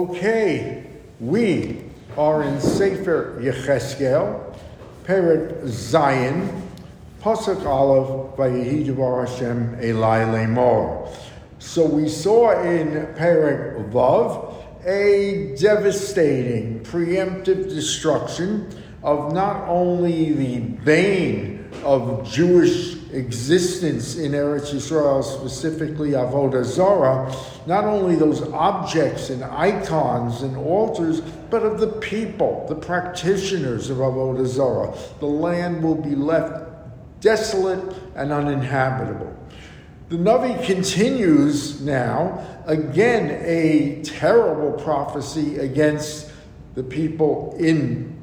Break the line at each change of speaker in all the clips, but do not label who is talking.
Okay, we are in Sefer Yecheskel, Perik Zayin, Pasuk Aleph, Vayehi Hashem Elai Lemor. So we saw in Perik Vav a devastating, preemptive destruction of not only the bane of Jewish existence in Eretz Yisrael, specifically Avodah Zarah, not only those objects and icons and altars, but of the people, the practitioners of Avodah Zarah. The land will be left desolate and uninhabitable. The Navi continues now, again, a terrible prophecy against the people in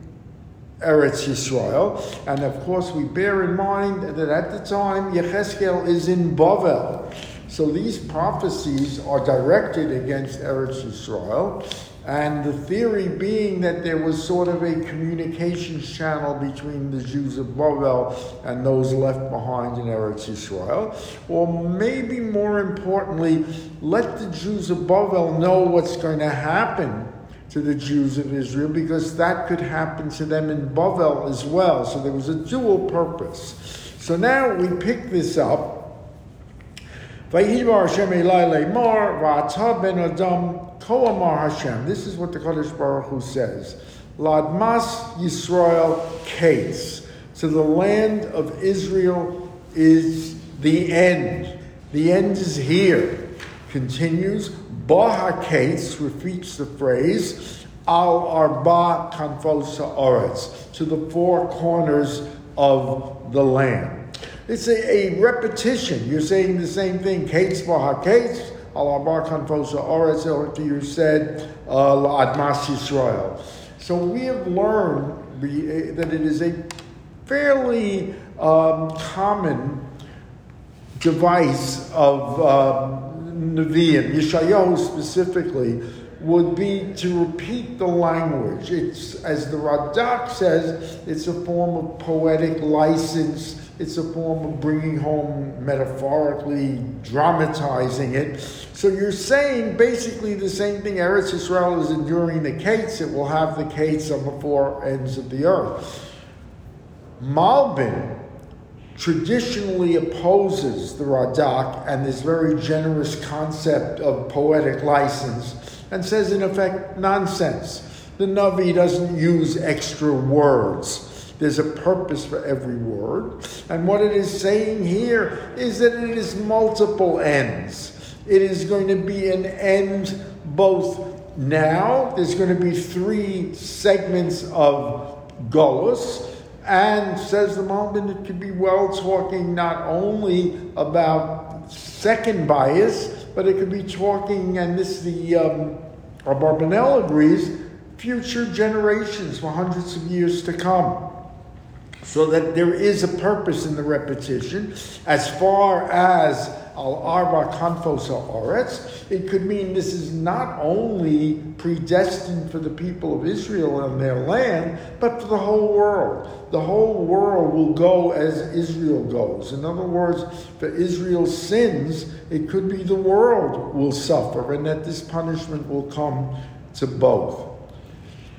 Eretz Yisrael. And of course, we bear in mind that at the time, Yecheskel is in Bavel. So these prophecies are directed against Eretz Yisrael. And the theory being that there was sort of a communications channel between the Jews of Bavel and those left behind in Eretz Yisrael. Or maybe more importantly, let the Jews of Bavel know what's going to happen to the Jews of Israel because that could happen to them in Bavel as well. So there was a dual purpose. So now we pick this up. This is what the Kodesh Baruch Hu says. Ladmas Yisrael Kates. So the land of Israel is the end. The end is here. Continues. Bahakates repeats the phrase, Al Arba Kanfosa Oretz, to the four corners of the land. It's a, a repetition. You're saying the same thing. Kates Bahakates, Al Arba Kanfosa Oretz, after you said, Admas Yisrael. So we have learned that it is a fairly um, common device of. Um, Nevi'im, Yeshayahu specifically, would be to repeat the language. It's, as the Radak says, it's a form of poetic license. It's a form of bringing home, metaphorically dramatizing it. So you're saying basically the same thing. Eretz Israel is enduring the Kates. It will have the Kates on the four ends of the earth. Malbim traditionally opposes the Radak and this very generous concept of poetic license and says, in effect, nonsense. The Navi doesn't use extra words. There's a purpose for every word. And what it is saying here is that it is multiple ends. It is going to be an end both now, there's going to be three segments of Golos and says the moment it could be well talking not only about second Bayis, but it could be talking, and this the um, Abarbanel agrees, future generations for hundreds of years to come. So that there is a purpose in the repetition as far as al arba kanfos oretz. It could mean this is not only predestined for the people of Israel and their land, but for the whole world. The whole world will go as Israel goes. In other words, for Israel's sins, it could be the world will suffer, and that this punishment will come to both.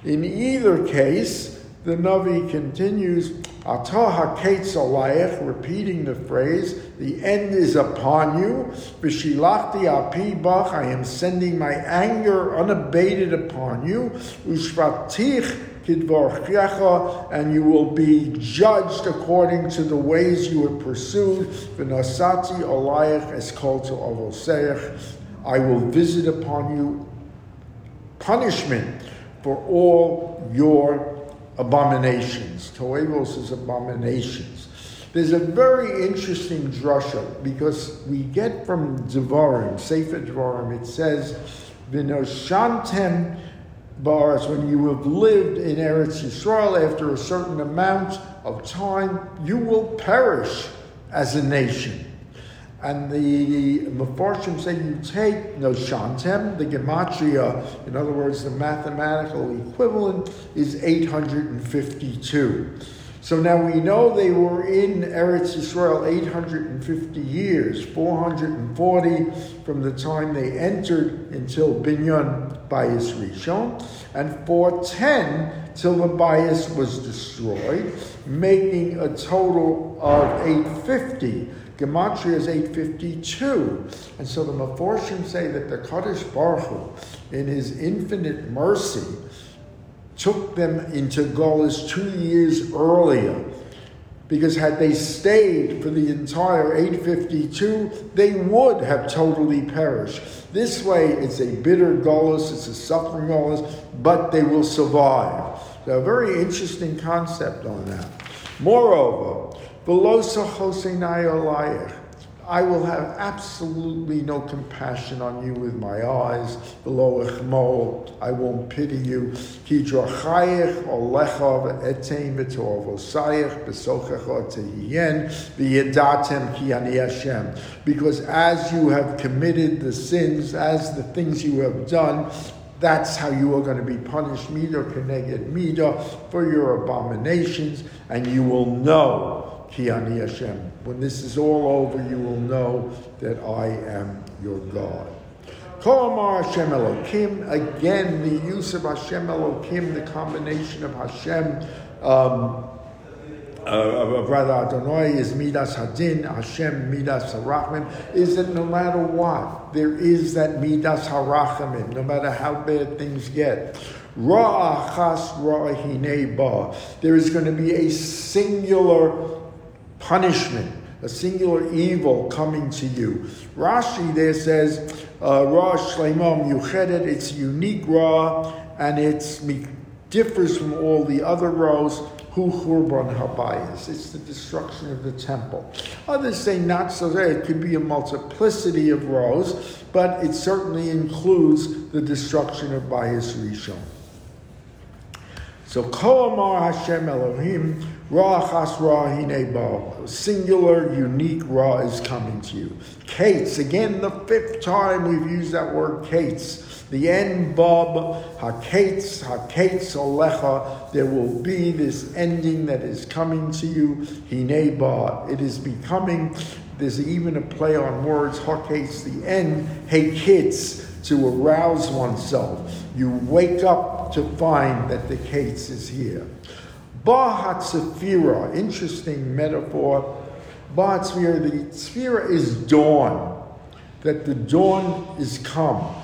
In either case, the Navi continues, Atah HaKetz repeating the phrase, the end is upon you. V'shilachti apibach, I am sending my anger unabated upon you. Ushvatich and you will be judged according to the ways you have pursued. V'nasati es kol to avoseich. I will visit upon you punishment for all your abominations. Toevos is abominations. There's a very interesting drasha because we get from Devarim, Sefer Devarim, it says, Vinoshantem bars, when you have lived in Eretz Yisrael after a certain amount of time, you will perish as a nation. And the Mefarshim say you take no shantem, the gematria, in other words, the mathematical equivalent is 852. So now we know they were in Eretz Israel 850 years, 440 from the time they entered until Binyan Bayis Rishon, and 410 till the Bayis was destroyed, making a total of 850. Gematria is 852. And so the Meforshim say that the Kadosh Baruch Hu, in his infinite mercy, took them into Golis two years earlier. Because had they stayed for the entire 852, they would have totally perished. This way, it's a bitter Golis, it's a suffering Golis, but they will survive. So, a very interesting concept on that. Moreover. I will have absolutely no compassion on you with my eyes. I won't pity you. Ki drachayich olecha ve'etein v'torvosayich besochecha tehiyen ki ani Hashem. Because as you have committed the sins, as the things you have done, that's how you are going to be punished, mida keneged mida, for your abominations, and you will know Ki ani Hashem. When this is all over, you will know that I am your God. Kol Amar Hashem Elokim. Again, the use of Hashem Elokim, the combination of Hashem, um, uh, rather Adonai is Midas Hadin, Hashem Midas Harachim, is that no matter what, there is that Midas Harachim, no matter how bad things get. Ra'achas ra'hine ba. There is going to be a singular punishment, a singular evil coming to you. Rashi there says, uh, Ra Shlemom Yuchedet, it's unique Ra, and it differs from all the other Ra's. Hu Churban Habayis. It's the destruction of the temple. Others say not so. It could be a multiplicity of Ra's, but it certainly includes the destruction of Bayis Rishon. So Kol Amar Hashem Elohim Ra Chas Ra Hinebo. Singular, unique Ra is coming to you. Kates, again, the fifth time we've used that word Kates. The end Bob, Hakates, Hakates Alecha. There will be this ending that is coming to you. Hineba. It is becoming. There's even a play on words. Hakates, the end. Hekitz, to arouse oneself. You wake up to find that the case is here. Bahat Sephira, interesting metaphor. Bahat Sephira, the Sephira is dawn, that the dawn is come.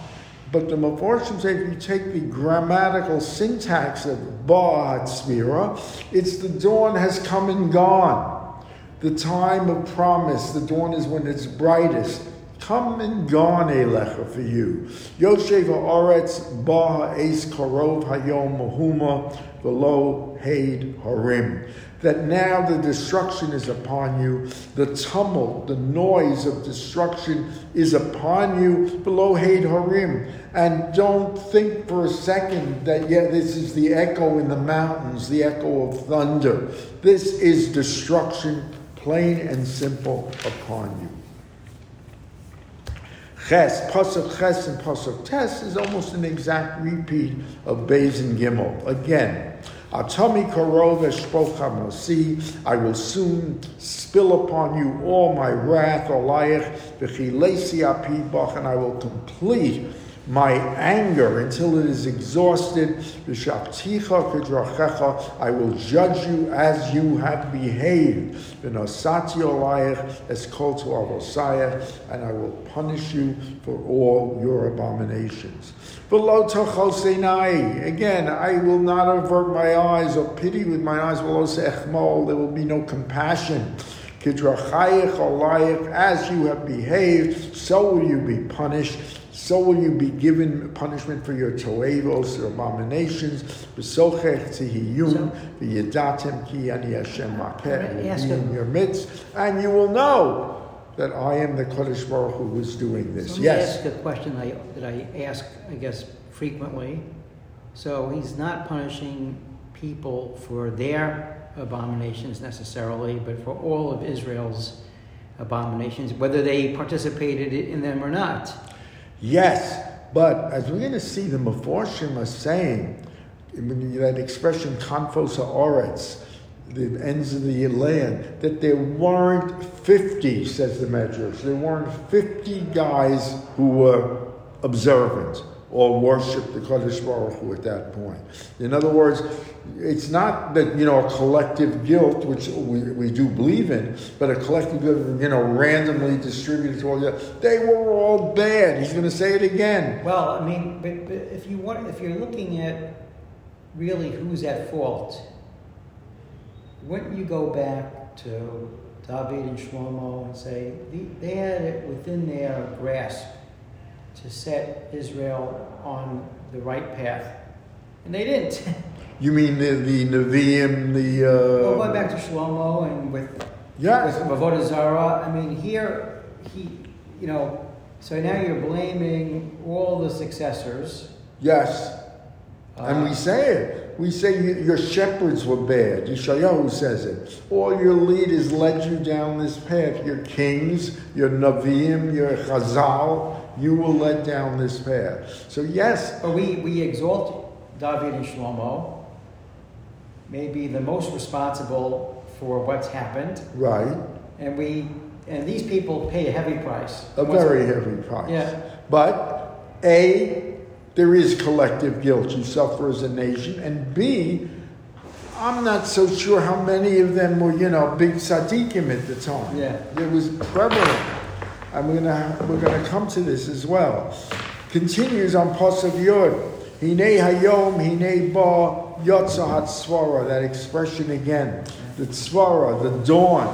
But the Meforshim say if you take the grammatical syntax of Bahat Sephira, it's the dawn has come and gone. The time of promise, the dawn is when it's brightest. Come and gone elecha for you. Yoshev Oretz Ba Eis Korov Hayom Mahuma Velo Haid Harim. That now the destruction is upon you, the tumult, the noise of destruction is upon you below Haid Harim. And don't think for a second that, yeah, this is the echo in the mountains, the echo of thunder. This is destruction, plain and simple, upon you. Ches, Pasuk Ches and Pasuk Tes is almost an exact repeat of Beis and Gimel. Again, Atomi Korov Mosi, I will soon spill upon you all my wrath, Olayach, V'chilesi Apibach, and I will complete my anger until it is exhausted. I will judge you as you have behaved. and I will punish you for all your abominations. Again, I will not avert my eyes or pity with my eyes. There will be no compassion. As you have behaved, so will you be punished so will you be given punishment for your toevos, your abominations. B'sochech tihiyum v'yedatem ki ani Hashem in your midst, and you will know that I am the Kodesh Baruch Hu was doing this.
So
yes.
ask a question I, that I ask, I guess, frequently. So he's not punishing people for their abominations necessarily, but for all of Israel's abominations, whether they participated in them or not.
Yes, but as we're going to see, the Meforshim are saying that expression "konfos ha'oretz," the ends of the land, that there weren't 50, says the Medrash. There weren't 50 guys who were observant or worship the Kadosh Baruch Hu at that point. In other words, it's not that, you know, a collective guilt, which we, we do believe in, but a collective guilt, you know, randomly distributed to all the They were all bad. He's going to say it again.
Well, I mean, but, but if you want, if you're looking at really who's at fault, wouldn't you go back to David and Shlomo and say they had it within their grasp to set Israel on the right path. And they didn't.
You mean the, the Nevi'im, the.
Uh, well, going back to Shlomo and with.
Yes.
With Avodah Zarah, I mean, here, he, you know, so now you're blaming all the successors.
Yes. Uh, and we say it. We say your shepherds were bad. Yeshayahu says it. All your leaders led you down this path. Your kings, your Naviim, your Chazal, you will let down this path. So yes.
But we, we exalt David and Shlomo, maybe the most responsible for what's happened.
Right.
And we and these people pay a heavy price.
A very heavy price.
Yeah.
But A, there is collective guilt you suffer as a nation, and B, I'm not so sure how many of them were, you know, big tzaddikim at the time.
Yeah.
It was prevalent and we're gonna we're gonna come to this as well. Continues on Pasuk Yud. Hine hayom, hine ba yotza hatzvara. That expression again. The tzvara, the dawn,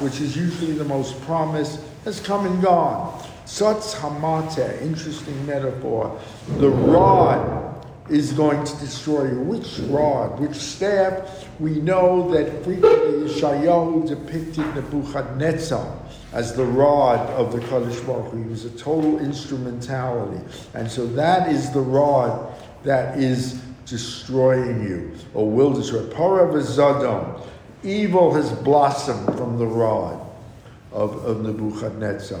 which is usually the most promised, has come and gone. Satz hamate, interesting metaphor. The rod is going to destroy you. Which rod? Which staff? We know that frequently Yeshayahu depicted Nebuchadnezzar as the rod of the Kadosh Baruch. He was a total instrumentality. And so that is the rod that is destroying you, or will destroy. Parav Zadom. Evil has blossomed from the rod of, of Nebuchadnezzar.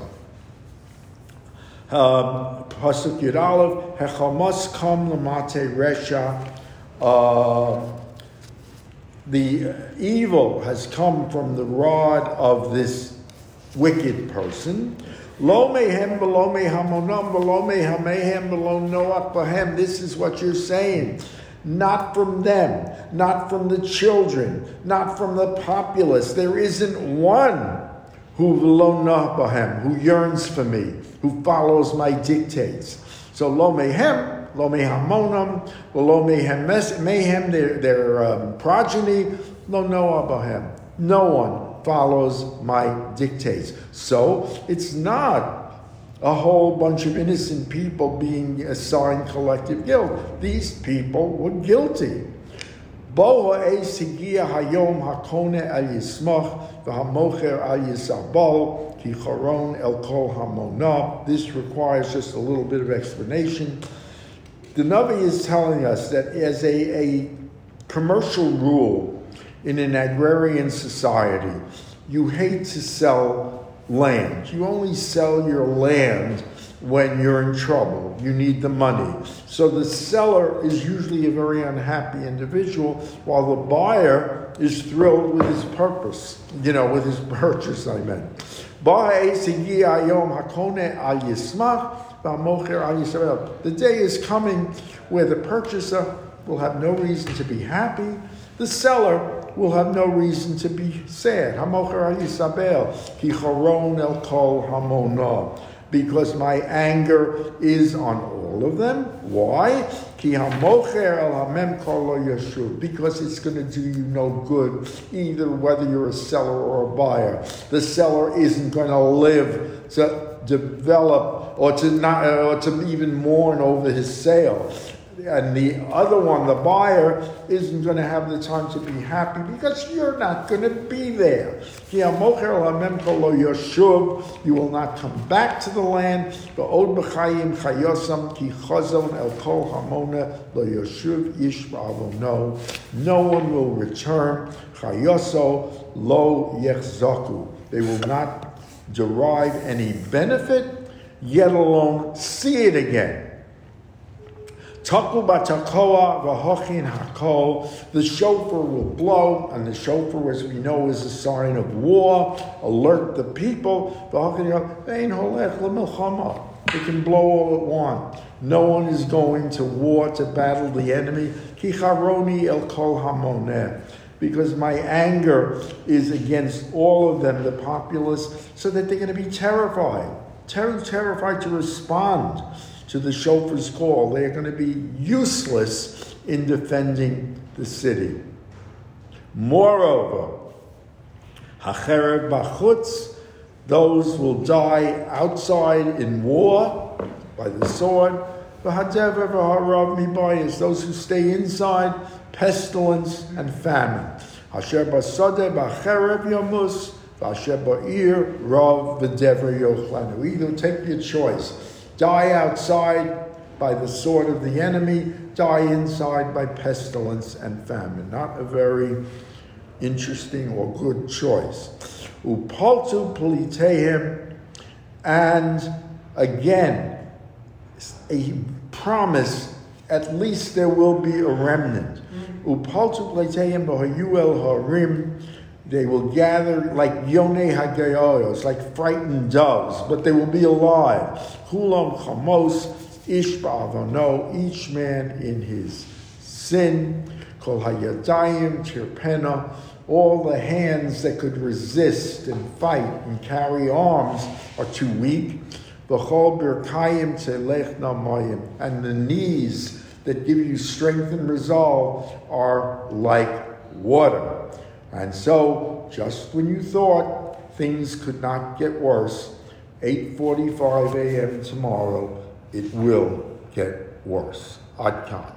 Um, Pasuk Yud Aleph, Hechamas kam lamate resha. Uh, the evil has come from the rod of this wicked person. Lo mehem below mehamonam below mehamehem below noach bahem. This is what you're saying. Not from them, not from the children, not from the populace. There isn't one who below bahem, who yearns for me, who follows my dictates. So lo mehem, lo mehamonam, lo mehem, mehem their, their um, progeny, lo noah bahem. No one follows my dictates. So it's not a whole bunch of innocent people being uh, assigned collective guilt. These people were guilty. This requires just a little bit of explanation. The Navi is telling us that as a, a commercial rule, in an agrarian society, you hate to sell land. You only sell your land when you're in trouble. You need the money. So the seller is usually a very unhappy individual, while the buyer is thrilled with his purpose, you know, with his purchase, I meant. The day is coming where the purchaser will have no reason to be happy. The seller will have no reason to be sad. Because my anger is on all of them. Why? Because it's going to do you no good, either whether you're a seller or a buyer. The seller isn't going to live to develop or to not or to even mourn over his sale and the other one, the buyer, isn't going to have the time to be happy because you're not going to be there. You will not come back to the land. No, no one will return. They will not derive any benefit, yet alone see it again. Batakoa v'hochin hakol. The shofar will blow, and the shofar, as we know, is a sign of war. Alert the people. It can blow all at once. No one is going to war to battle the enemy. Kicharoni el kol hamoneh because my anger is against all of them, the populace, so that they're going to be terrified, ter- terrified to respond to the shofar's call. They are going to be useless in defending the city. Moreover, Hacherev Bachutz, those will die outside in war by the sword. Those who stay inside, pestilence and famine. Asher basade b'cherev yamus, v'asher ba'ir rav v'dever yochlanu. Either take your choice die outside by the sword of the enemy, die inside by pestilence and famine. Not a very interesting or good choice. Upaltu politeim, and again, a promise, at least there will be a remnant. Mm. Upaltu politeim b'hayuel harim, they will gather like yone hagayos, like frightened doves, but they will be alive. Hulam chamos ish ba'avono, each man in his sin. Kol hayadayim tirpena, all the hands that could resist and fight and carry arms are too weak. V'chol birkayim telech namayim, and the knees that give you strength and resolve are like water. And so, just when you thought things could not get worse, 8:45 a.m. tomorrow, it will get worse. Adkan.